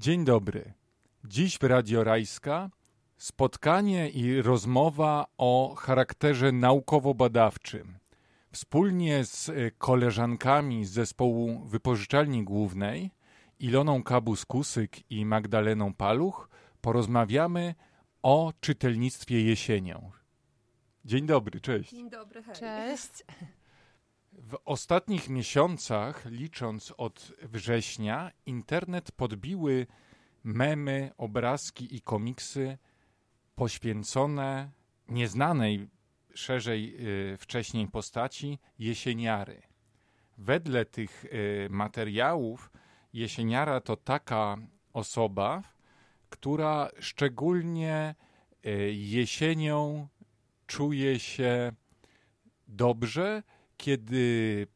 Dzień dobry. Dziś w Radio Rajska spotkanie i rozmowa o charakterze naukowo-badawczym. Wspólnie z e, koleżankami z zespołu Wypożyczalni Głównej, Iloną Kabus-Kusyk i Magdaleną Paluch, porozmawiamy o czytelnictwie jesienią. Dzień dobry, cześć. Dzień dobry, hej. Cześć. W ostatnich miesiącach, licząc od września, internet podbiły memy, obrazki i komiksy poświęcone nieznanej szerzej y, wcześniej postaci jesieniary. Wedle tych y, materiałów jesieniara to taka osoba, która szczególnie y, jesienią czuje się dobrze, kiedy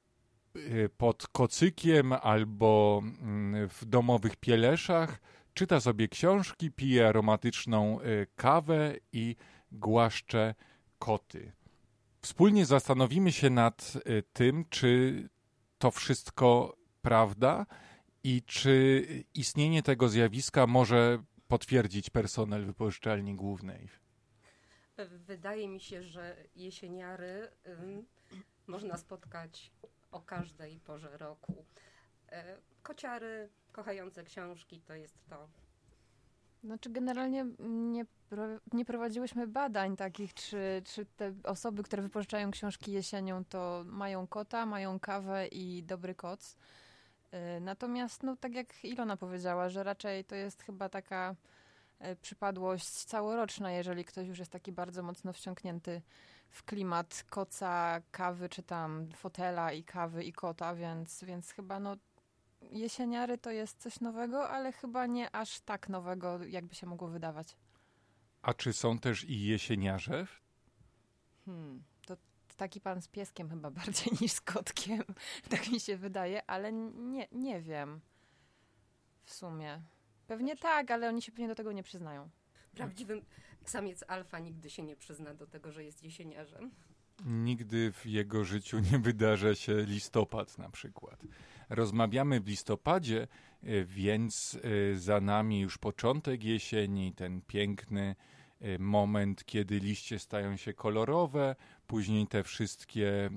y, pod kocykiem albo mm, w domowych pieleszach czyta sobie książki, pije aromatyczną y, kawę i głaszcze koty. Wspólnie zastanowimy się nad y, tym, czy to wszystko prawda i czy istnienie tego zjawiska może potwierdzić personel wypożyczalni głównej. Wydaje mi się, że jesieniary ym, można spotkać o każdej porze roku. E, kociary kochające książki to jest to. Znaczy generalnie nie, nie prowadziłyśmy badań takich, czy, czy te osoby, które wypożyczają książki jesienią, to mają kota, mają kawę i dobry koc. Y, Natomiast, no tak jak Ilona powiedziała, że raczej to jest chyba taka y, przypadłość całoroczna, jeżeli ktoś już jest taki bardzo mocno wciągnięty w klimat koca, kawy, czy tam fotela i kawy i kota, więc, więc chyba no jesieniary to jest coś nowego, ale chyba nie aż tak nowego, jakby się mogło wydawać. A czy są też i jesieniarze? Hmm, to taki pan z pieskiem chyba bardziej niż z kotkiem, tak mi się wydaje, ale nie, nie wiem w sumie. Pewnie tak, ale oni się pewnie do tego nie przyznają. Prawdziwy samiec alfa nigdy się nie przyzna do tego, że jest jesieniarzem. Nigdy w jego życiu nie wydarza się listopad na przykład. Rozmawiamy w listopadzie, y, więc y, za nami już początek jesieni, ten piękny y, moment, kiedy liście stają się kolorowe, później te wszystkie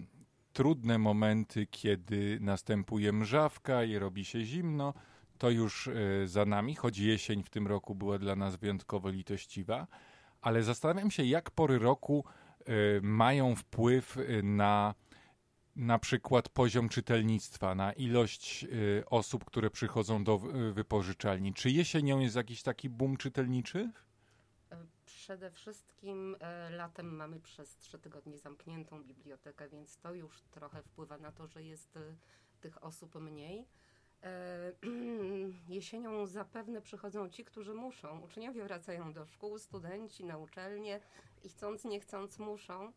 trudne momenty, kiedy następuje mrzawka i robi się zimno, to już za nami, choć jesień w tym roku była dla nas wyjątkowo litościwa, ale zastanawiam się, jak pory roku y, mają wpływ y, na na przykład poziom czytelnictwa, na ilość y, osób, które przychodzą do wypożyczalni. Czy jesienią jest jakiś taki boom czytelniczy? E, Przede wszystkim e, latem mamy przez trzy tygodnie zamkniętą bibliotekę, więc to już trochę wpływa na to, że jest e, tych osób mniej. E, Jesienią zapewne przychodzą ci, którzy muszą. Uczniowie wracają do szkół, studenci na uczelnie i chcąc, nie chcąc muszą.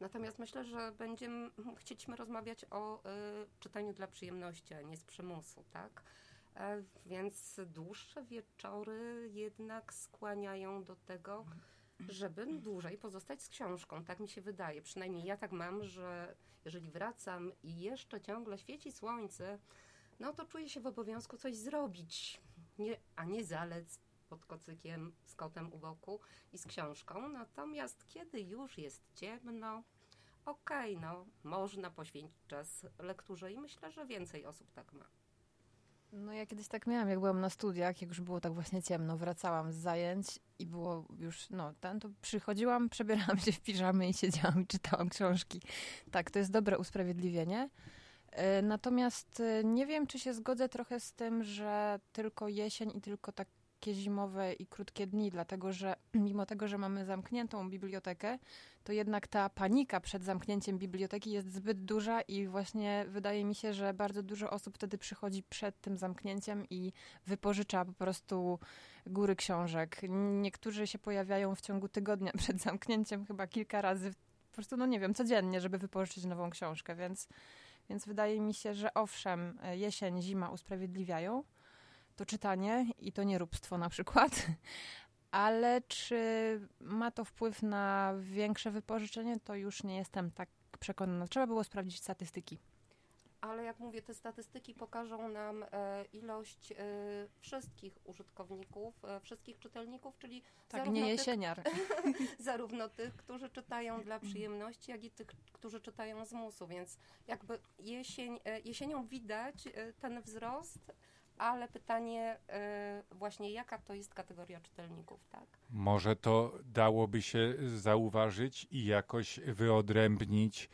Natomiast myślę, że będziemy chcieliśmy rozmawiać o y, czytaniu dla przyjemności, a nie z przymusu, tak? E, więc dłuższe wieczory jednak skłaniają do tego, żeby dłużej pozostać z książką. Tak mi się wydaje. Przynajmniej ja tak mam, że jeżeli wracam i jeszcze ciągle świeci słońce, no to czuję się w obowiązku coś zrobić, nie, a nie zalec pod kocykiem z kotem u boku i z książką. Natomiast kiedy już jest ciemno, okej, no, można poświęcić czas lekturze i myślę, że więcej osób tak ma. No ja kiedyś tak miałam, jak byłam na studiach, jak już było tak właśnie ciemno, wracałam z zajęć i było już, no, ten, to przychodziłam, przebierałam się w piżamy i siedziałam i czytałam książki. Tak, to jest dobre usprawiedliwienie. E, Natomiast e, nie wiem, czy się zgodzę trochę z tym, że tylko jesień i tylko takie zimowe i krótkie dni, dlatego że mimo tego, że mamy zamkniętą bibliotekę, to jednak ta panika przed zamknięciem biblioteki jest zbyt duża i właśnie wydaje mi się, że bardzo dużo osób wtedy przychodzi przed tym zamknięciem i wypożycza po prostu góry książek. Niektórzy się pojawiają w ciągu tygodnia przed zamknięciem chyba kilka razy, po prostu, no nie wiem, codziennie, żeby wypożyczyć nową książkę, więc, więc wydaje mi się, że owszem, jesień, zima usprawiedliwiają to czytanie i to nieróbstwo na przykład. Ale czy ma to wpływ na większe wypożyczenie, to już nie jestem tak przekonana. Trzeba było sprawdzić statystyki. Ale jak mówię, te statystyki pokażą nam e, ilość e, wszystkich użytkowników, e, wszystkich czytelników, czyli Tak, zarówno nie tych, jesieniar. zarówno tych, którzy czytają dla przyjemności, jak i tych, którzy czytają z musu, więc jakby jesień, jesienią widać ten wzrost, ale pytanie właśnie jaka to jest kategoria czytelników, tak? Może to dałoby się zauważyć i jakoś wyodrębnić,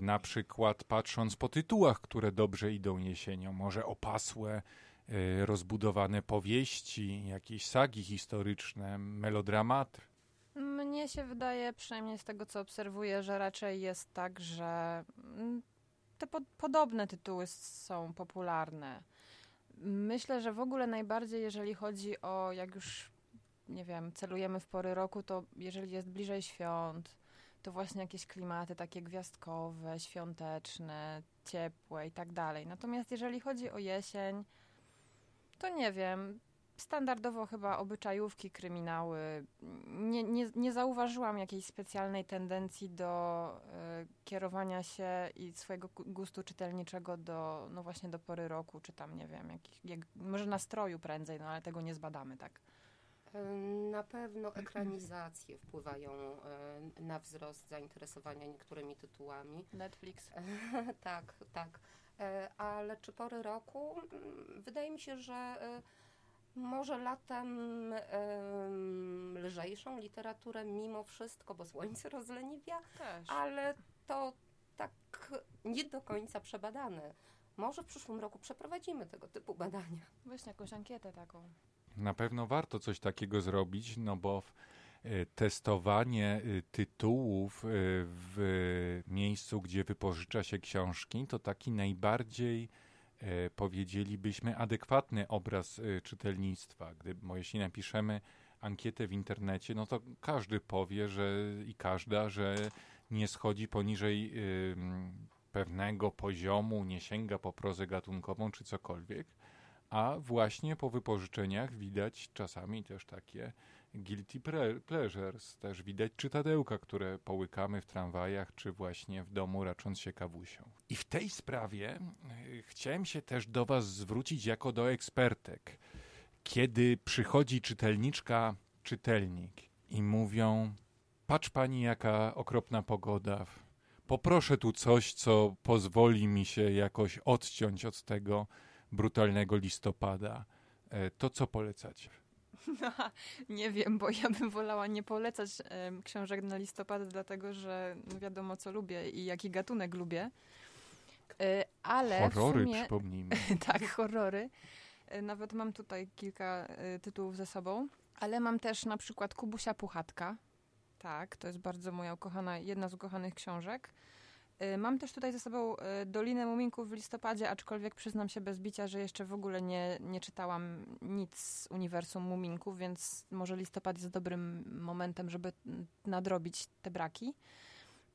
na przykład patrząc po tytułach, które dobrze idą jesienią. Może opasłe, e, rozbudowane powieści, jakieś sagi historyczne, melodramaty. Mnie się wydaje, przynajmniej z tego co obserwuję, że raczej jest tak, że mm, te po podobne tytuły są popularne. Myślę, że w ogóle najbardziej, jeżeli chodzi o, jak już, nie wiem, celujemy w pory roku, to jeżeli jest bliżej świąt, to właśnie jakieś klimaty takie gwiazdkowe, świąteczne, ciepłe i tak dalej. Natomiast jeżeli chodzi o jesień, to nie wiem, standardowo chyba obyczajówki, kryminały. Nie, nie, nie zauważyłam jakiejś specjalnej tendencji do e, kierowania się i swojego gu- gustu czytelniczego do, no właśnie do pory roku, czy tam, nie wiem, jakich, jak, może nastroju prędzej, no ale tego nie zbadamy, tak? E, Na pewno ekranizacje wpływają e, na wzrost zainteresowania niektórymi tytułami. Netflix. tak, tak. E, Ale czy pory roku? Mm, Wydaje mi się, że e, może latem em, lżejszą literaturę mimo wszystko, bo słońce rozleniwia, Też. ale to tak nie do końca przebadane. Może w przyszłym roku przeprowadzimy tego typu badania. Właśnie jakąś ankietę taką. Na pewno warto coś takiego zrobić, no bo e, testowanie e, tytułów e, w miejscu, gdzie wypożycza się książki, to taki najbardziej powiedzielibyśmy adekwatny obraz czytelnictwa. Gdy, bo jeśli napiszemy ankietę w internecie, no to każdy powie, że i każda, że nie schodzi poniżej pewnego poziomu, nie sięga po prozę gatunkową czy cokolwiek. A właśnie po wypożyczeniach widać czasami też takie guilty pleasures. Też widać czytadełka, które połykamy w tramwajach, czy właśnie w domu racząc się kawusią. I w tej sprawie y, chciałem się też do Was zwrócić jako do ekspertek. Kiedy przychodzi czytelniczka, czytelnik i mówią: Patrz pani, jaka okropna pogoda. Poproszę tu coś, co pozwoli mi się jakoś odciąć od tego brutalnego listopada. E, To co polecacie? nie wiem, bo ja bym wolała nie polecać książek na listopad, dlatego że wiadomo, co lubię i jaki gatunek lubię. E, ale Horrory, sumie, przypomnijmy. tak, horrory. E, Nawet mam tutaj kilka tytułów ze sobą, ale mam też na przykład Kubusia Puchatka. Tak, to jest bardzo moja ukochana, jedna z ukochanych książek. E, Mam też tutaj ze sobą e, Dolinę Muminków w listopadzie, aczkolwiek przyznam się bez bicia, że jeszcze w ogóle nie, nie czytałam nic z uniwersum Muminków, więc może listopad jest dobrym momentem, żeby nadrobić te braki.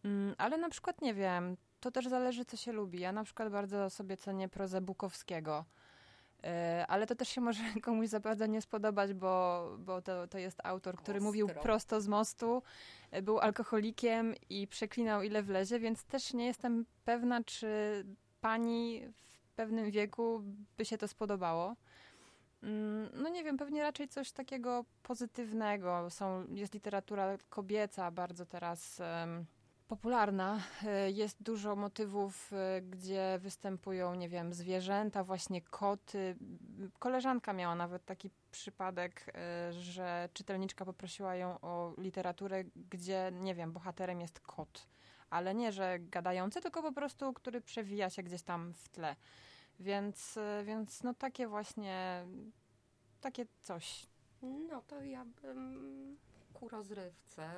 Mm, Ale na przykład nie wiem, to też zależy, co się lubi. Ja na przykład bardzo sobie cenię prozę Bukowskiego. E, Ale to też się może komuś za bardzo nie spodobać, bo, bo to, to jest autor, który mówił Ostro. prosto z mostu, był alkoholikiem i przeklinał ile wlezie, więc też nie jestem pewna, czy pani w pewnym wieku by się to spodobało. Mm, No nie wiem, pewnie raczej coś takiego pozytywnego. Są, jest literatura kobieca bardzo teraz popularna. E, Jest dużo motywów, e, gdzie występują, nie wiem, zwierzęta, właśnie koty. Koleżanka miała nawet taki przypadek, e, że czytelniczka poprosiła ją o literaturę, gdzie, nie wiem, bohaterem jest kot. Ale nie, że gadający, tylko po prostu, który przewija się gdzieś tam w tle. Więc, więc no takie właśnie, takie coś. No to ja bym ku rozrywce,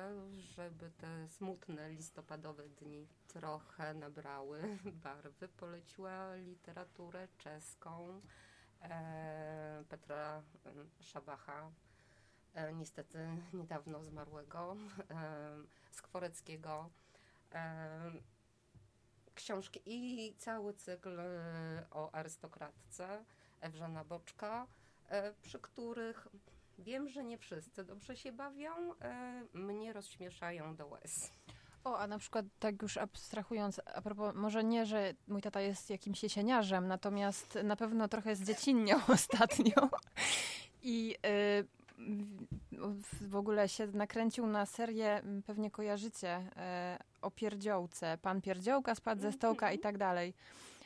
żeby te smutne listopadowe dni trochę nabrały barwy, poleciła literaturę czeską e, Petra em, Szabacha, e, niestety niedawno zmarłego, e, Skworeckiego. E, książki i cały cykl e, o arystokratce Ewżana Boczka, e, przy których wiem, że nie wszyscy dobrze się bawią, e, mnie rozśmieszają do łez. O, a na przykład tak już abstrahując, a propos, może nie, że mój tata jest jakimś jesieniarzem, natomiast na pewno trochę zdziecinniał ostatnio. I y, w ogóle się nakręcił na serię, pewnie kojarzycie, y, o pierdziołce. Pan pierdziołka spadł ze stołka i tak dalej.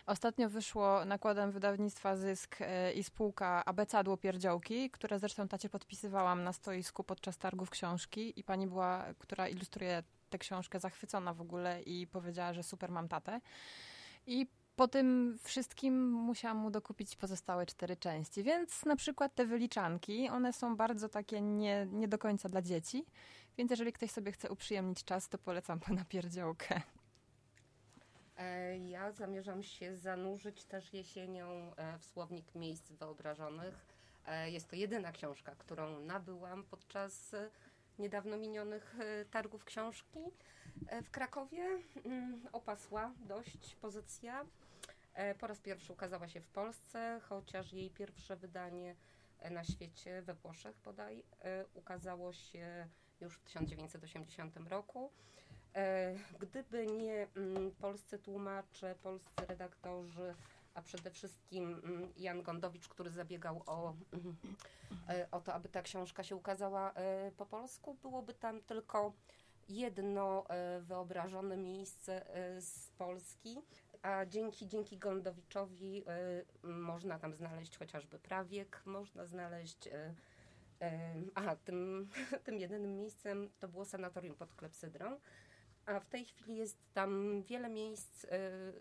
Ostatnio wyszło nakładem wydawnictwa Zysk y, i spółka Abecadło Pierdziołki, które zresztą tacie podpisywałam na stoisku podczas targów książki i pani była, która ilustruje tę książkę zachwycona w ogóle i powiedziała, że super mam tatę. I po tym wszystkim musiałam mu dokupić pozostałe cztery części. Więc na przykład te wyliczanki, one są bardzo takie nie, nie do końca dla dzieci. Więc jeżeli ktoś sobie chce uprzyjemnić czas, to polecam pana pierdziołkę. E, ja zamierzam się zanurzyć też jesienią e, w słownik miejsc wyobrażonych. E, jest to jedyna książka, którą nabyłam podczas niedawno minionych targów książki w Krakowie. Mm, opasła dość pozycja. Po raz pierwszy ukazała się w Polsce, chociaż jej pierwsze wydanie na świecie, we Włoszech bodaj, ukazało się już w 1980 roku. Gdyby nie mm, polscy tłumacze, polscy redaktorzy, a przede wszystkim mm, Jan Gondowicz, który zabiegał o, e, o to, aby ta książka się ukazała e, po polsku. Byłoby tam tylko jedno e, wyobrażone miejsce z Polski, a dzięki, dzięki Gondowiczowi można tam znaleźć chociażby prawiek, można znaleźć a tym, tym jedynym miejscem to było sanatorium pod klepsydrą, a w tej chwili jest tam wiele miejsc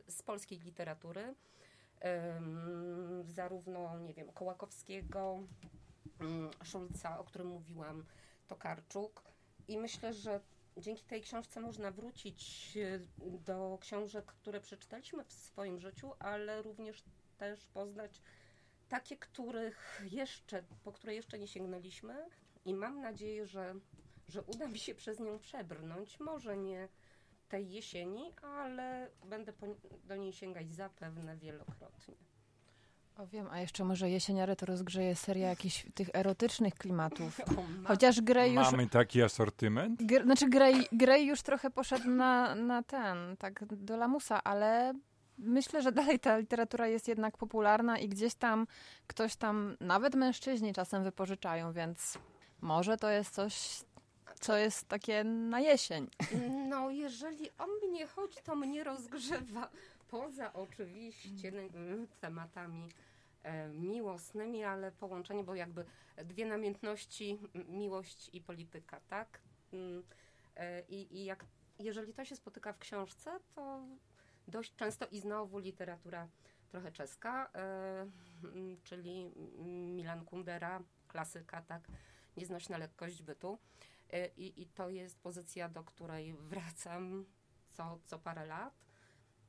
z polskiej literatury zarówno, nie wiem, Kołakowskiego, Szulca, o którym mówiłam, Tokarczuk. I myślę, że dzięki tej książce można wrócić e, do książek, które przeczytaliśmy w swoim życiu, ale również też poznać takie, których jeszcze, po które jeszcze nie sięgnęliśmy. I mam nadzieję, że, że uda mi się przez nią przebrnąć. Może nie tej jesieni, ale będę do niej sięgać zapewne wielokrotnie. O wiem, a jeszcze może jesieniary to rozgrzeje seria jakichś tych erotycznych klimatów. Chociaż Grey już... Mamy taki asortyment? Gr, znaczy Grey, Grey już trochę poszedł na, na ten, tak do lamusa, ale myślę, że dalej ta literatura jest jednak popularna i gdzieś tam ktoś tam, nawet mężczyźni czasem wypożyczają, więc może to jest coś co jest takie na jesień. No, jeżeli o mnie chodzi, to mnie rozgrzewa. Poza oczywiście mm, tematami e, miłosnymi, ale połączenie, bo jakby dwie namiętności, miłość i polityka, tak? Mm, e, I, i jak, jeżeli to się spotyka w książce, to dość często i znowu literatura trochę czeska, e, czyli Milan Kundera, klasyka, tak? Nieznośna lekkość bytu. E, I, I to jest pozycja, do której wracam co, co parę lat.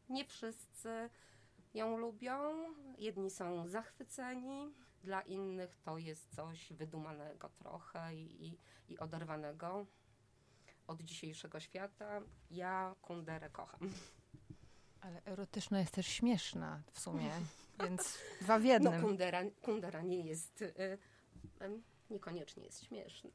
Nie wszyscy ją lubią, jedni są zachwyceni, dla innych to jest coś wydumanego trochę i, i, i oderwanego od dzisiejszego świata. Ja Kunderę kocham. Ale erotyczna jest też śmieszna w sumie, więc dwa w jednym. No Kundera, Kundera nie jest, y, y, niekoniecznie jest śmieszny.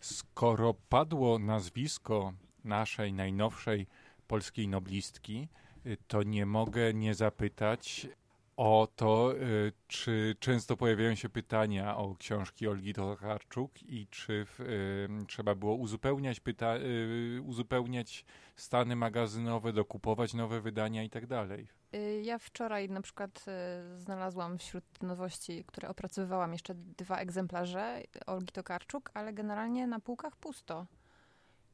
Skoro padło nazwisko naszej najnowszej polskiej noblistki, y, to nie mogę nie zapytać o to, y, czy często pojawiają się pytania o książki Olgi Tokarczuk i czy y, trzeba było uzupełniać, pyta- y, uzupełniać stany magazynowe, dokupować nowe wydania i tak dalej. Y, ja wczoraj na przykład y, znalazłam wśród nowości, które opracowywałam jeszcze dwa egzemplarze Olgi Tokarczuk, ale generalnie na półkach pusto.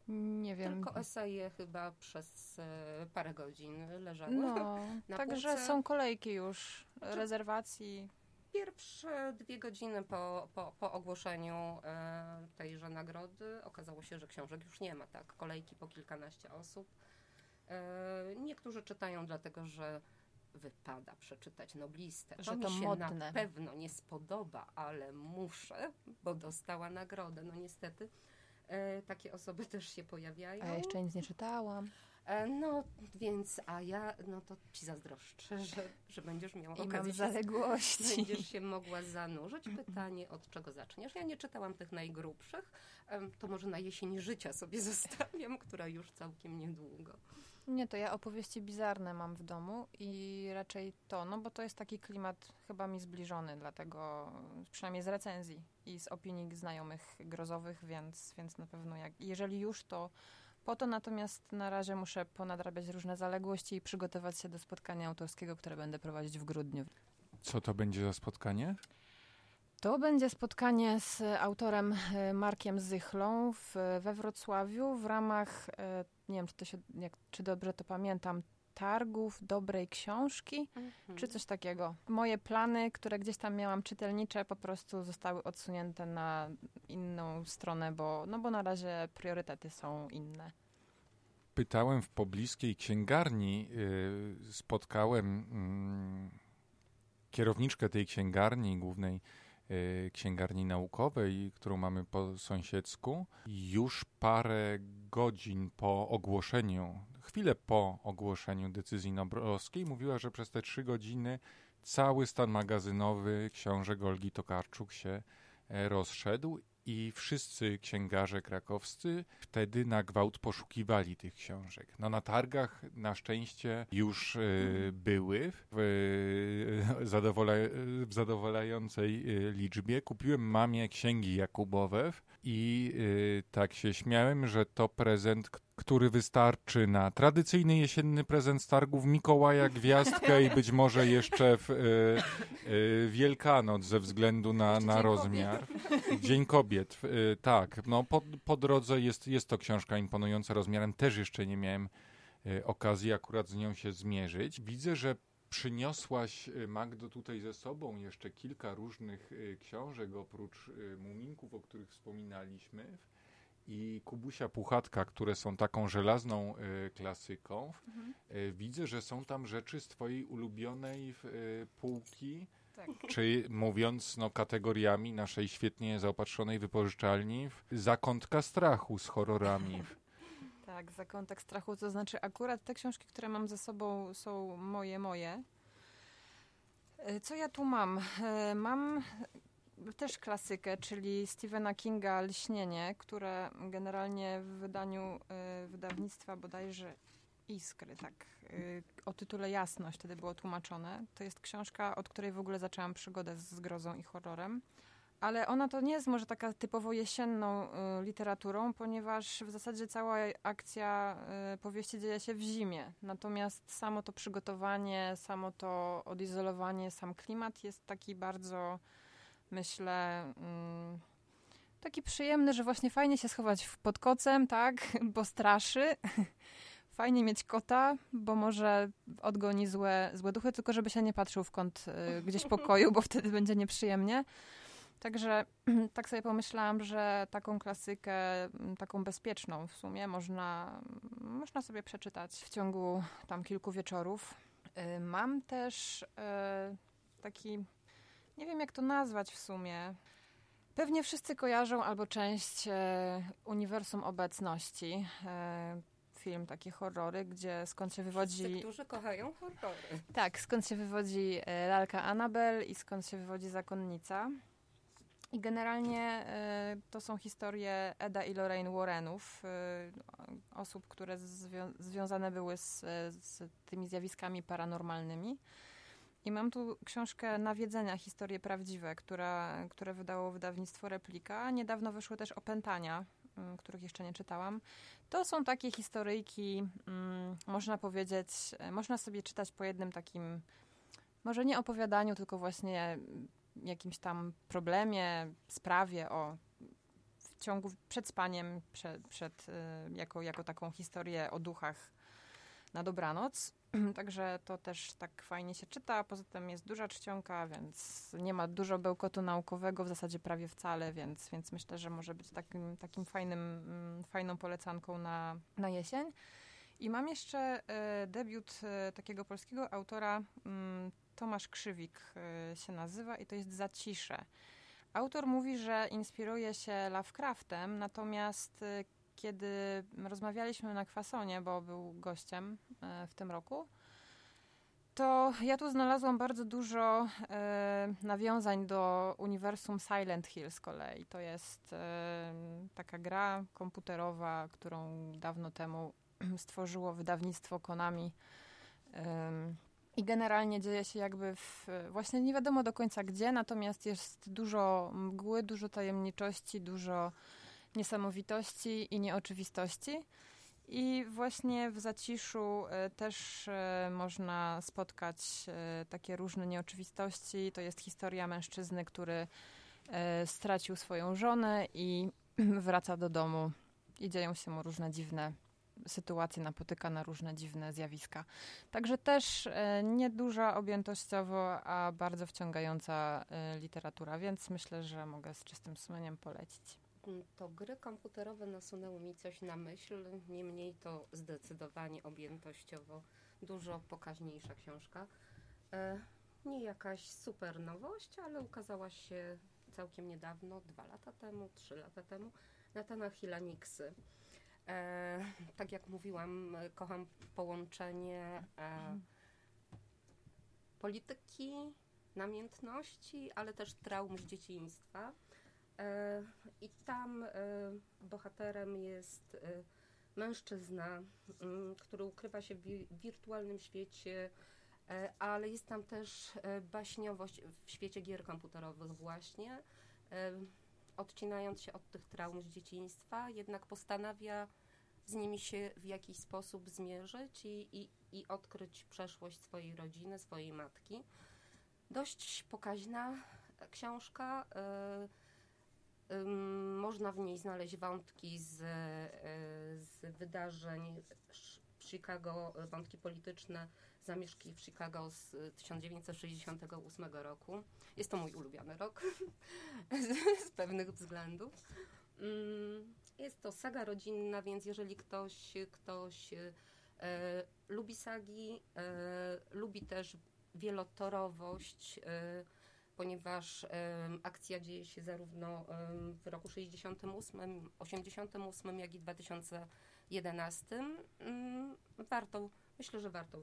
Nie wiem. Tylko eseje chyba przez y, parę godzin leżały. No, także półce. są kolejki już, znaczy, rezerwacji. Pierwsze dwie godziny po, po, po ogłoszeniu tejże nagrody okazało się, że książek już nie ma, tak? Kolejki po kilkanaście osób. E, niektórzy czytają dlatego, że wypada przeczytać noblistę. Że to, to mi się modne. na pewno nie spodoba, ale muszę, bo dostała nagrodę. No niestety e, takie osoby też się pojawiają. A ja jeszcze nic nie czytałam. E, No więc, a ja, no to ci zazdroszczę, że, że będziesz miała I okazję się zaległości. będziesz się mogła zanurzyć. Pytanie, od czego zaczniesz? Ja nie czytałam tych najgrubszych, em, to może na jesień życia sobie zostawiam, która już całkiem niedługo. Nie, to ja opowieści bizarne mam w domu i raczej to, no bo to jest taki klimat chyba mi zbliżony, dlatego przynajmniej z recenzji i z opinii znajomych grozowych, więc, więc na pewno jak, jeżeli już to po to natomiast na razie muszę ponadrabiać różne zaległości i przygotować się do spotkania autorskiego, które będę prowadzić w grudniu. Co to będzie za spotkanie? To będzie spotkanie z autorem e, Markiem Zychlą w, we Wrocławiu w ramach, e, nie wiem czy, to się, jak, czy dobrze to pamiętam, targów dobrej książki, czy coś takiego. Moje plany, które gdzieś tam miałam czytelnicze, po prostu zostały odsunięte na inną stronę, bo, no bo na razie priorytety są inne. Pytałem w pobliskiej księgarni, spotkałem mm, kierowniczkę tej księgarni, głównej księgarni naukowej, którą mamy po sąsiedzku. Już parę godzin po ogłoszeniu, chwilę po ogłoszeniu decyzji Nobrowskiej, mówiła, że przez te trzy godziny cały stan magazynowy książek Olgi Tokarczuk się e, rozszedł i wszyscy księgarze krakowscy wtedy na gwałt poszukiwali tych książek. No na targach na szczęście już y, były w, y, zadowola, w zadowalającej y, liczbie. Kupiłem mamie księgi Jakubowe i tak się śmiałem, że to prezent, który wystarczy na tradycyjny jesienny prezent z targów Mikołaja, gwiazdkę i być może jeszcze w y, y, Wielkanoc ze względu na, na Dzień rozmiar. Dzień Kobiet, y, tak. No, po, po drodze jest, jest to książka imponująca rozmiarem. Też jeszcze nie miałem okazji akurat z nią się zmierzyć. Widzę, że przyniosłaś, Magdo, tutaj ze sobą jeszcze kilka różnych książek, oprócz Muminków, o których wspominaliśmy. I Kubusia Puchatka, które są taką żelazną y, klasyką. Y, widzę, że są tam rzeczy z twojej ulubionej y, półki, Tak. czy mówiąc no, kategoriami naszej świetnie zaopatrzonej wypożyczalni, zakątka strachu z horrorami. Tak, zakątek strachu, to znaczy akurat te książki, które mam ze sobą są moje, moje. Co ja tu mam? Mam też klasykę, czyli Stephena Kinga Lśnienie, które generalnie w wydaniu e, wydawnictwa bodajże Iskry, tak, e, o tytule Jasność wtedy było tłumaczone. To jest książka, od której w ogóle zaczęłam przygodę z grozą i horrorem. Ale ona to nie jest może taka typowo jesienną y, literaturą, ponieważ w zasadzie cała akcja y, powieści dzieje się w zimie. Natomiast samo to przygotowanie, samo to odizolowanie, sam klimat jest taki bardzo, myślę, mm, taki przyjemny, że właśnie fajnie się schować pod kocem, tak, bo straszy. Fajnie mieć kota, bo może odgoni złe, złe duchy, tylko żeby się nie patrzył w kąt y, gdzieś pokoju, bo wtedy będzie nieprzyjemnie. Także tak sobie pomyślałam, że taką klasykę, m, taką bezpieczną w sumie, można, można sobie przeczytać w ciągu tam kilku wieczorów. Y, Mam też y, taki, nie wiem jak to nazwać w sumie. Pewnie wszyscy kojarzą albo część e, Uniwersum Obecności. E, film, takie horrory, gdzie skąd się Wszyscy, wywodzi... którzy kochają horrory. Tak, skąd się wywodzi e, lalka Annabel i skąd się wywodzi zakonnica. I generalnie e, to są historie Eda i Lorraine Warrenów, e, osób, które zwią- związane były z, e, z tymi zjawiskami paranormalnymi. I mam tu książkę Nawiedzenia, historie prawdziwe, która, które wydało wydawnictwo Replika. Niedawno wyszły też Opętania, m, których jeszcze nie czytałam. To są takie historyjki, mm, można powiedzieć, e, można sobie czytać po jednym takim, może nie opowiadaniu, tylko właśnie mm, jakimś tam problemie, sprawie o w ciągu, przed spaniem, przed, przed, jako, jako taką historię o duchach na dobranoc. Także to też tak fajnie się czyta. Poza tym jest duża czcionka, więc nie ma dużo bełkotu naukowego, w zasadzie prawie wcale, więc, więc myślę, że może być takim, takim fajnym, mm, fajną polecanką na, na jesień. I mam jeszcze e, debiut e, takiego polskiego autora, mm, Tomasz Krzywik e, się nazywa i to jest Zacisze. Autor mówi, że inspiruje się Lovecraftem, natomiast kiedy rozmawialiśmy na kwasonie, bo był gościem e, w tym roku, to ja tu znalazłam bardzo dużo e, nawiązań do uniwersum Silent Hill z kolei. To jest e, taka gra komputerowa, którą dawno temu stworzyło wydawnictwo Konami. I generalnie dzieje się jakby w, właśnie nie wiadomo do końca gdzie, natomiast jest dużo mgły, dużo tajemniczości, dużo niesamowitości i nieoczywistości. I właśnie w zaciszu e, też e, można spotkać e, takie różne nieoczywistości. To jest historia mężczyzny, który stracił swoją żonę i wraca do domu i dzieją się mu różne dziwne sytuacje, napotyka na różne dziwne zjawiska. Także też nieduża objętościowo, a bardzo wciągająca literatura, więc myślę, że mogę z czystym sumieniem polecić. Mm, to gry komputerowe nasunęły mi coś na myśl, niemniej to zdecydowanie objętościowo dużo pokaźniejsza książka. E, nie jakaś super nowość, ale ukazała się całkiem niedawno, dwa lata temu, trzy lata temu, na temat Hilaniksy. E, tak jak mówiłam, kocham połączenie e, polityki, namiętności, ale też traum z dzieciństwa. E, I tam e, bohaterem jest e, mężczyzna, który ukrywa się w wirtualnym świecie, ale jest tam też baśniowość w świecie gier komputerowych właśnie. Odcinając się od tych traum z dzieciństwa, jednak postanawia z nimi się w jakiś sposób zmierzyć i, i, i odkryć przeszłość swojej rodziny, swojej matki. Dość pokaźna książka. Można w niej znaleźć wątki z, e, z wydarzeń Chicago, wątki polityczne, zamieszki w Chicago z 1968 roku. Jest to mój ulubiony rok z, pewnych względów. Jest to saga rodzinna, więc jeżeli ktoś, ktoś e, lubi sagi, e, lubi też wielotorowość, e, ponieważ akcja dzieje się zarówno w roku 68, 88, jak i 2011. Warto, myślę, że warto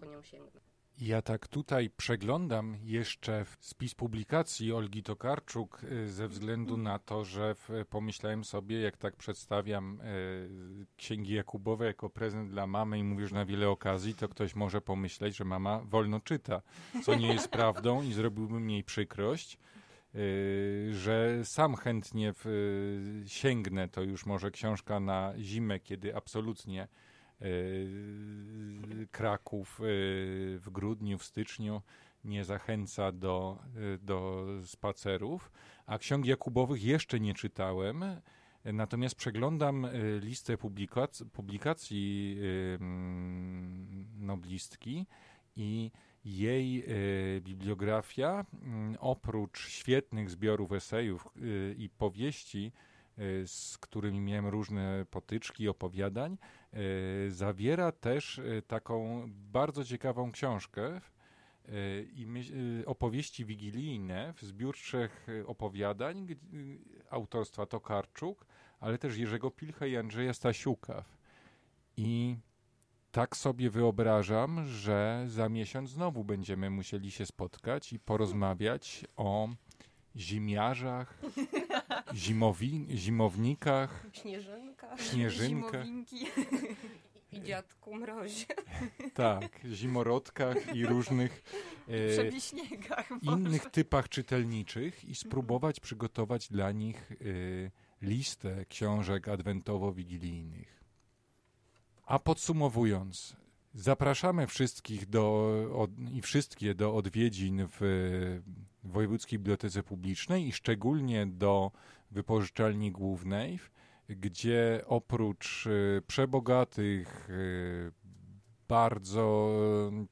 po nią sięgnąć. Ja tak tutaj przeglądam jeszcze spis publikacji Olgi Tokarczuk y, ze względu na to, że pomyślałem sobie, jak tak przedstawiam y, księgi Jakubowe jako prezent dla mamy i mówisz na wiele okazji, to ktoś może pomyśleć, że mama wolno czyta, co nie jest prawdą i zrobiłbym jej przykrość. Y, że sam chętnie sięgnę, to już może książka na zimę, kiedy absolutnie Kraków e, w grudniu, w styczniu nie zachęca do, e, do spacerów, a ksiąg Jakubowych jeszcze nie czytałem. Natomiast przeglądam listę publikac publikacji noblistki i jej bibliografia, oprócz świetnych zbiorów esejów i powieści, Y, z którymi miałem różne potyczki, opowiadań, y, zawiera też y, taką bardzo ciekawą książkę i opowieści wigilijne w zbiór opowiadań autorstwa Tokarczuk, ale też Jerzego Pilcha i Andrzeja Stasiuka. I tak sobie wyobrażam, że za miesiąc znowu będziemy musieli się spotkać i porozmawiać o zimiarzach, zimowi, zimownikach, śnieżynkach, śnieżynkach. I dziadku mrozie. Tak, zimorodkach i różnych e, innych typach czytelniczych i spróbować przygotować dla nich e, listę książek adwentowo-wigilijnych. A podsumowując, Zapraszamy wszystkich do, od, i wszystkie do odwiedzin w Wojewódzkiej Bibliotece Publicznej i szczególnie do wypożyczalni głównej, gdzie oprócz y, przebogatych, y, bardzo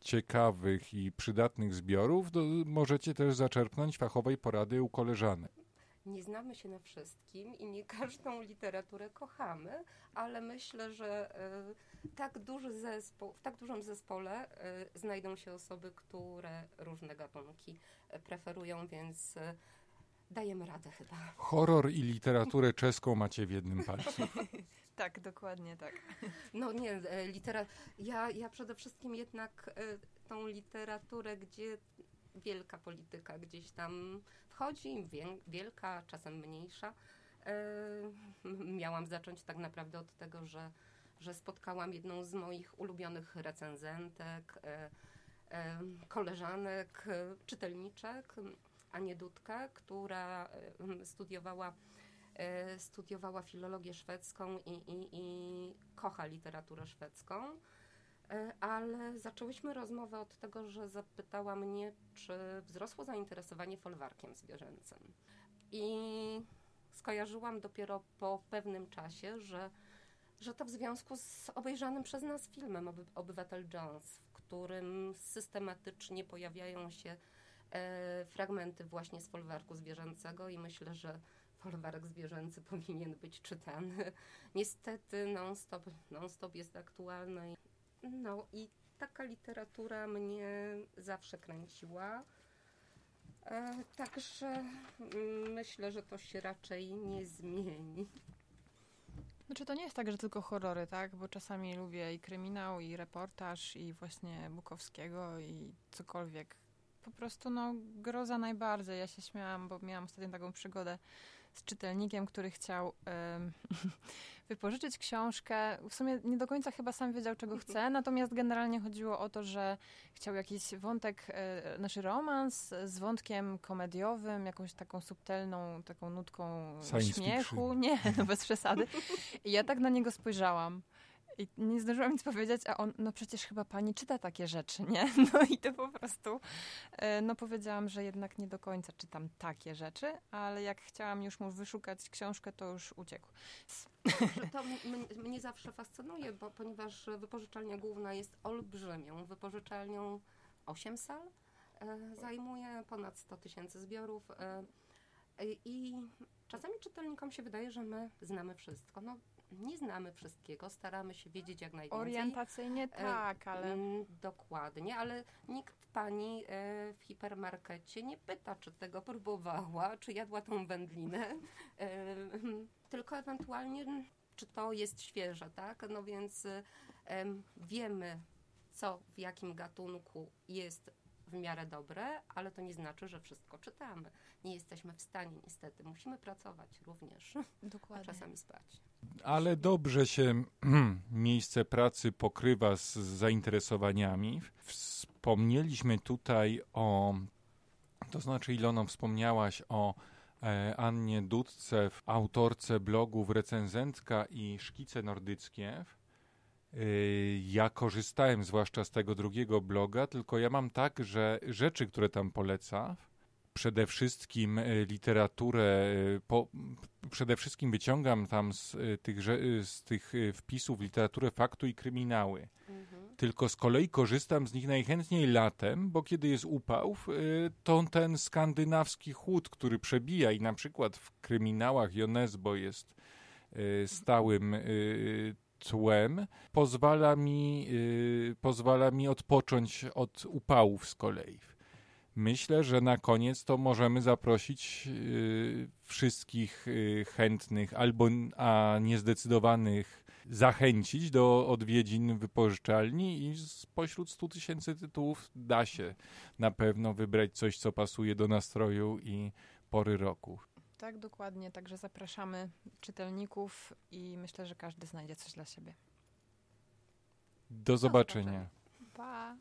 ciekawych i przydatnych zbiorów, możecie też zaczerpnąć fachowej porady u koleżanek nie znamy się na wszystkim i nie każdą literaturę kochamy, ale myślę, że y, tak duży zespół, w tak dużym zespole y, znajdą się osoby, które różne gatunki y, preferują, więc dajemy radę chyba. Horror i literaturę czeską macie w jednym palcu. Tak, dokładnie tak. No nie, e, litera... ja, ja przede wszystkim jednak e, tą literaturę, gdzie wielka polityka gdzieś tam wchodzi, wielka, czasem mniejsza. Miałam zacząć tak naprawdę od tego, że, że spotkałam jedną z moich ulubionych recenzentek, koleżanek, czytelniczek, Anię Dudkę, która studiowała studiowała filologię szwedzką i, i, i kocha literaturę szwedzką. E, ale zaczęłyśmy rozmowę od tego, że zapytała mnie, czy wzrosło zainteresowanie folwarkiem zwierzęcym. I skojarzyłam dopiero po pewnym czasie, że, że to w związku z obejrzanym przez nas filmem Obywatel Jones, w którym systematycznie pojawiają się e, fragmenty właśnie z folwarku zwierzęcego i myślę, że folwark zwierzęcy powinien być czytany. Niestety non-stop, non-stop jest aktualny. No i taka literatura mnie zawsze kręciła. E, także mm, myślę, że to się raczej nie zmieni. Znaczy to nie jest tak, że tylko horrory, tak? Bo czasami lubię i kryminał, i reportaż, i właśnie Bukowskiego, i cokolwiek. Po prostu no groza najbardziej. Ja się śmiałam, bo miałam ostatnio taką przygodę z czytelnikiem, który chciał wypożyczyć książkę. W sumie nie do końca chyba sam wiedział, czego mhm. chce, natomiast generalnie chodziło o to, że chciał jakiś wątek, e, znaczy romans z wątkiem komediowym, jakąś taką subtelną, taką nutką Science śmiechu. Fiction. Nie, no bez przesady. I ja tak na niego spojrzałam. I nie zdążyłam nic powiedzieć, a on, no przecież chyba pani czyta takie rzeczy, nie? No i to po prostu, e, no powiedziałam, że jednak nie do końca czytam takie rzeczy, ale jak chciałam już mu wyszukać książkę, to już uciekł. To mnie zawsze fascynuje, bo ponieważ wypożyczalnia główna jest olbrzymią, wypożyczalnią 8 sal, e, zajmuje ponad 100 tysięcy zbiorów e, i czasami czytelnikom się wydaje, że my znamy wszystko. No, nie znamy wszystkiego, staramy się wiedzieć jak najwięcej. Orientacyjnie e, tak, ale... Mm, dokładnie, ale nikt pani e, w hipermarkecie nie pyta, czy tego próbowała, czy jadła tą wędlinę, e, tylko ewentualnie, czy to jest świeże, tak? No więc wiemy, co w jakim gatunku jest w miarę dobre, ale to nie znaczy, że wszystko czytamy. Nie jesteśmy w stanie, niestety. Musimy pracować również, Dokładnie. a czasami spać. Ale dobrze się miejsce pracy pokrywa z zainteresowaniami. Wspomnieliśmy tutaj o, to znaczy Ilono wspomniałaś o e, Annie Dudce, autorce blogów Recenzentka i Szkice Nordyckie. Y, ja korzystałem zwłaszcza z tego drugiego bloga, tylko ja mam tak, że rzeczy, które tam poleca, przede wszystkim y, literaturę, y, po, przede wszystkim wyciągam tam z tych, z tych wpisów literaturę faktu i kryminały. Mhm. Tylko z kolei korzystam z nich najchętniej latem, bo kiedy jest upał, to ten skandynawski chłód, który przebija i na przykład w kryminałach Jonesbo jest stałym tłem pozwala mi, pozwala mi odpocząć od upałów z kolei. Myślę, że na koniec to możemy zaprosić yy, wszystkich yy, chętnych albo a niezdecydowanych zachęcić do odwiedzin wypożyczalni i spośród 100 tysięcy tytułów da się na pewno wybrać coś, co pasuje do nastroju i pory roku. Tak, dokładnie. Także zapraszamy czytelników i myślę, że każdy znajdzie coś dla siebie. Do zobaczenia. Pa.